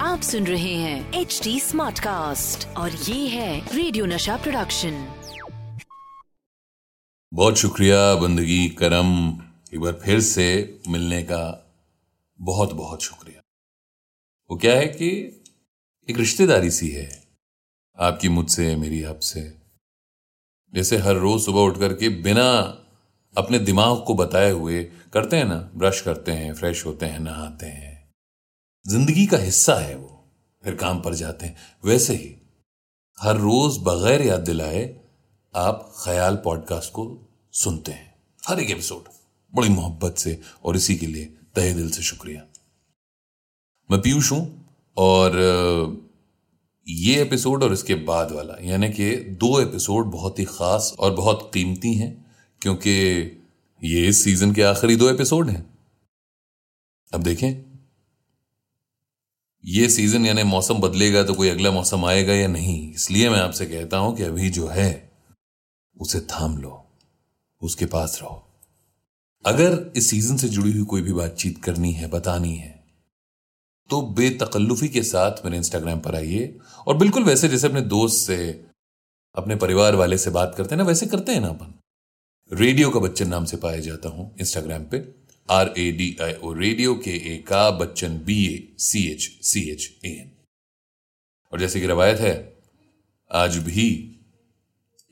आप सुन रहे हैं एच डी स्मार्ट कास्ट और ये है रेडियो नशा प्रोडक्शन बहुत शुक्रिया बंदगी करम। एक बार फिर से मिलने का बहुत बहुत शुक्रिया। वो क्या है कि एक रिश्तेदारी सी है आपकी मुझसे, मेरी आपसे। जैसे हर रोज सुबह उठ करके बिना अपने दिमाग को बताए हुए करते हैं ना, ब्रश करते हैं, फ्रेश होते हैं, नहाते हैं। ज़िंदगी का हिस्सा है वो। फिर काम पर जाते हैं। वैसे ही, हर रोज बगैर याद दिलाए आप ख्याल पॉडकास्ट को सुनते हैं। हर एक एपिसोड। बड़ी मोहब्बत से और इसी के लिए तहे दिल से शुक्रिया। मैं पीयूष हूँ और ये एपिसोड और इसके बाद वाला, यानी कि दो एपिसोड बहुत ही खास और बहुत कीमती हैं। क्योंकि ये इस सीज़न के आखिरी दो एपिसोड हैं। अब देखें। ये सीज़न यानी मौसम बदलेगा तो कोई अगला मौसम आएगा या नहीं, इसलिए मैं आपसे कहता हूँ कि अभी जो है, उसे थाम लो, उसके पास रहो। अगर इस सीज़न से जुड़ी हुई कोई भी बातचीत करनी है, बतानी है तो बेतकल्लुफी के साथ मेरे इंस्टाग्राम पर आइए। और बिल्कुल वैसे जैसे अपने दोस्त से, अपने परिवार वाले से बात करते हैं ना, वैसे करते हैं ना अपन। रेडियो का बच्चन नाम से पाया जाता हूँ इंस्टाग्राम पे। R A D I O radio K A का Bachchan B A, C H C H A N. और जैसे कि रवायत है, आज भी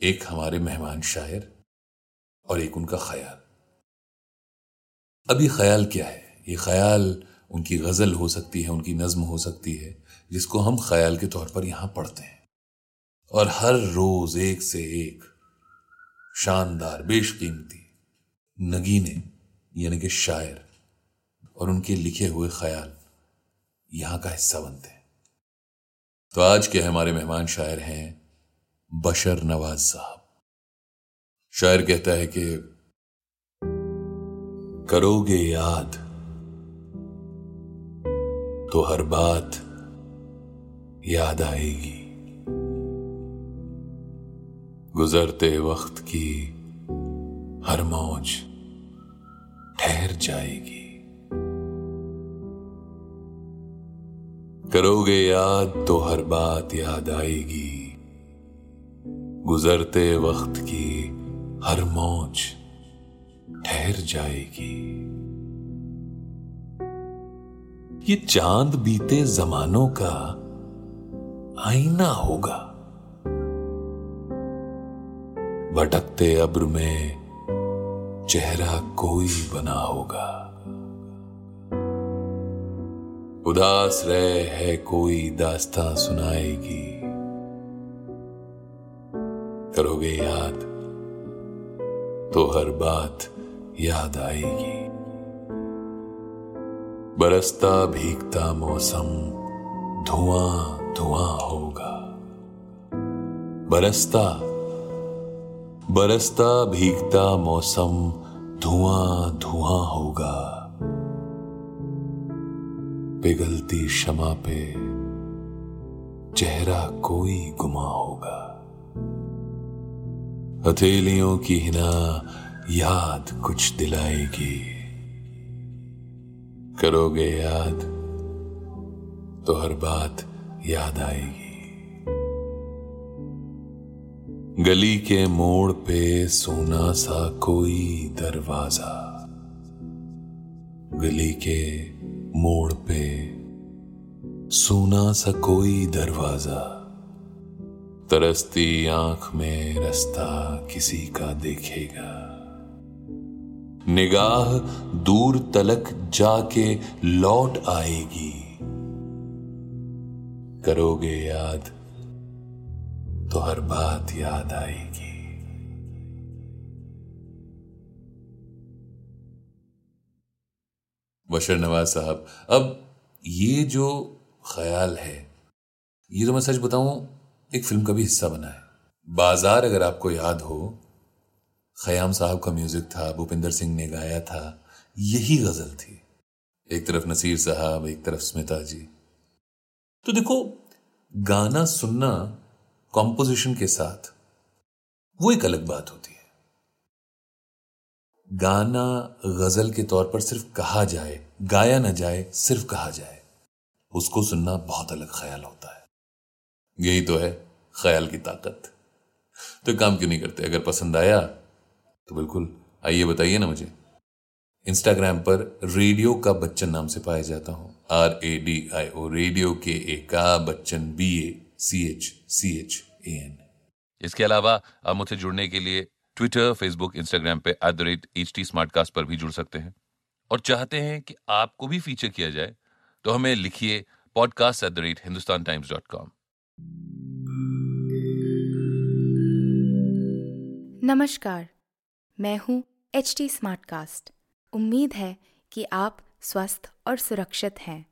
एक हमारे मेहमान शायर और एक उनका ख्याल। अब ये ख्याल क्या है? ये ख्याल उनकी गज़ल हो सकती है, उनकी नज्म हो सकती है, जिसको हम ख्याल के तौर पर यहाँ पढ़ते हैं। और हर रोज एक से एक शानदार, बेशकीमती नगीने यानी कि शायर और उनके लिखे हुए ख्याल यहाँ का हिस्सा बनते हैं। तो आज के हमारे मेहमान शायर हैं बशर नवाज़ साहब। शायर कहता है कि, करोगे याद तो हर बात याद आएगी। गुजरते वक्त की हर मौज ठहर जाएगी। करोगे याद तो हर बात याद आएगी। गुजरते वक्त की हर मौज ठहर जाएगी। ये चाँद बीते जमानों का आईना होगा। भटकते अब्र में चेहरा कोई बना होगा। उदास रहे है कोई दास्ता सुनाएगी। करोगे याद तो हर बात याद आएगी। बरसता भीगता मौसम, धुआँ धुआँ होगा। बरसता बरसता भीगता मौसम धुआँ धुआँ होगा। पिघलती क्षमा पे चेहरा कोई गुमा होगा। हथेलियों की हिना याद कुछ दिलाएगी। करोगे याद तो हर बात याद आएगी। गली के मोड़ पे सोना सा कोई दरवाज़ा। गली के मोड़ पे सोना सा कोई दरवाज़ा। तरसती आँख में रास्ता किसी का देखेगा। निगाह दूर तलक जाके लौट आएगी। करोगे याद तो हर बात याद आएगी। बशर नवाज़ साहब, अब ये जो ख्याल है, ये तो मैं सच बताऊँ, एक फ़िल्म का भी हिस्सा बना है। बाज़ार अगर आपको याद हो, खयाम साहब का म्यूज़िक था, भूपिंदर सिंह ने गाया था, यही गज़ल थी। एक तरफ़ नसीर साहब, एक तरफ़ स्मिता जी। तो देखो, गाना सुनना कॉम्पोजिशन के साथ, वो एक अलग बात होती है। गाना गज़ल के तौर पर सिर्फ़ कहा जाए, गाया ना जाए, सिर्फ़ कहा जाए, उसको सुनना बहुत अलग ख्याल होता है। यही तो है ख्याल की ताकत। तो काम क्यों नहीं करते? अगर पसंद आया तो बिल्कुल, आइए बताइए ना मुझे। इंस्टाग्राम पर रेडियो का बच्चन नाम से पाया जाता हूँ। R A D I O radio K A का Bachchan B A C H C H A N इसके अलावा आप मुझसे जुड़ने के लिए ट्विटर फेसबुक इंस्टाग्राम पे at the rate H T पर भी जुड़ सकते हैं। और चाहते हैं कि आपको भी फीचर किया जाए तो हमें लिखिए podcast at the rate Hindustan Times dot com नमस्कार मैं हूँ एच टी कास्ट उम्मीद है कि आप स्वस्थ और सुरक्षित हैं।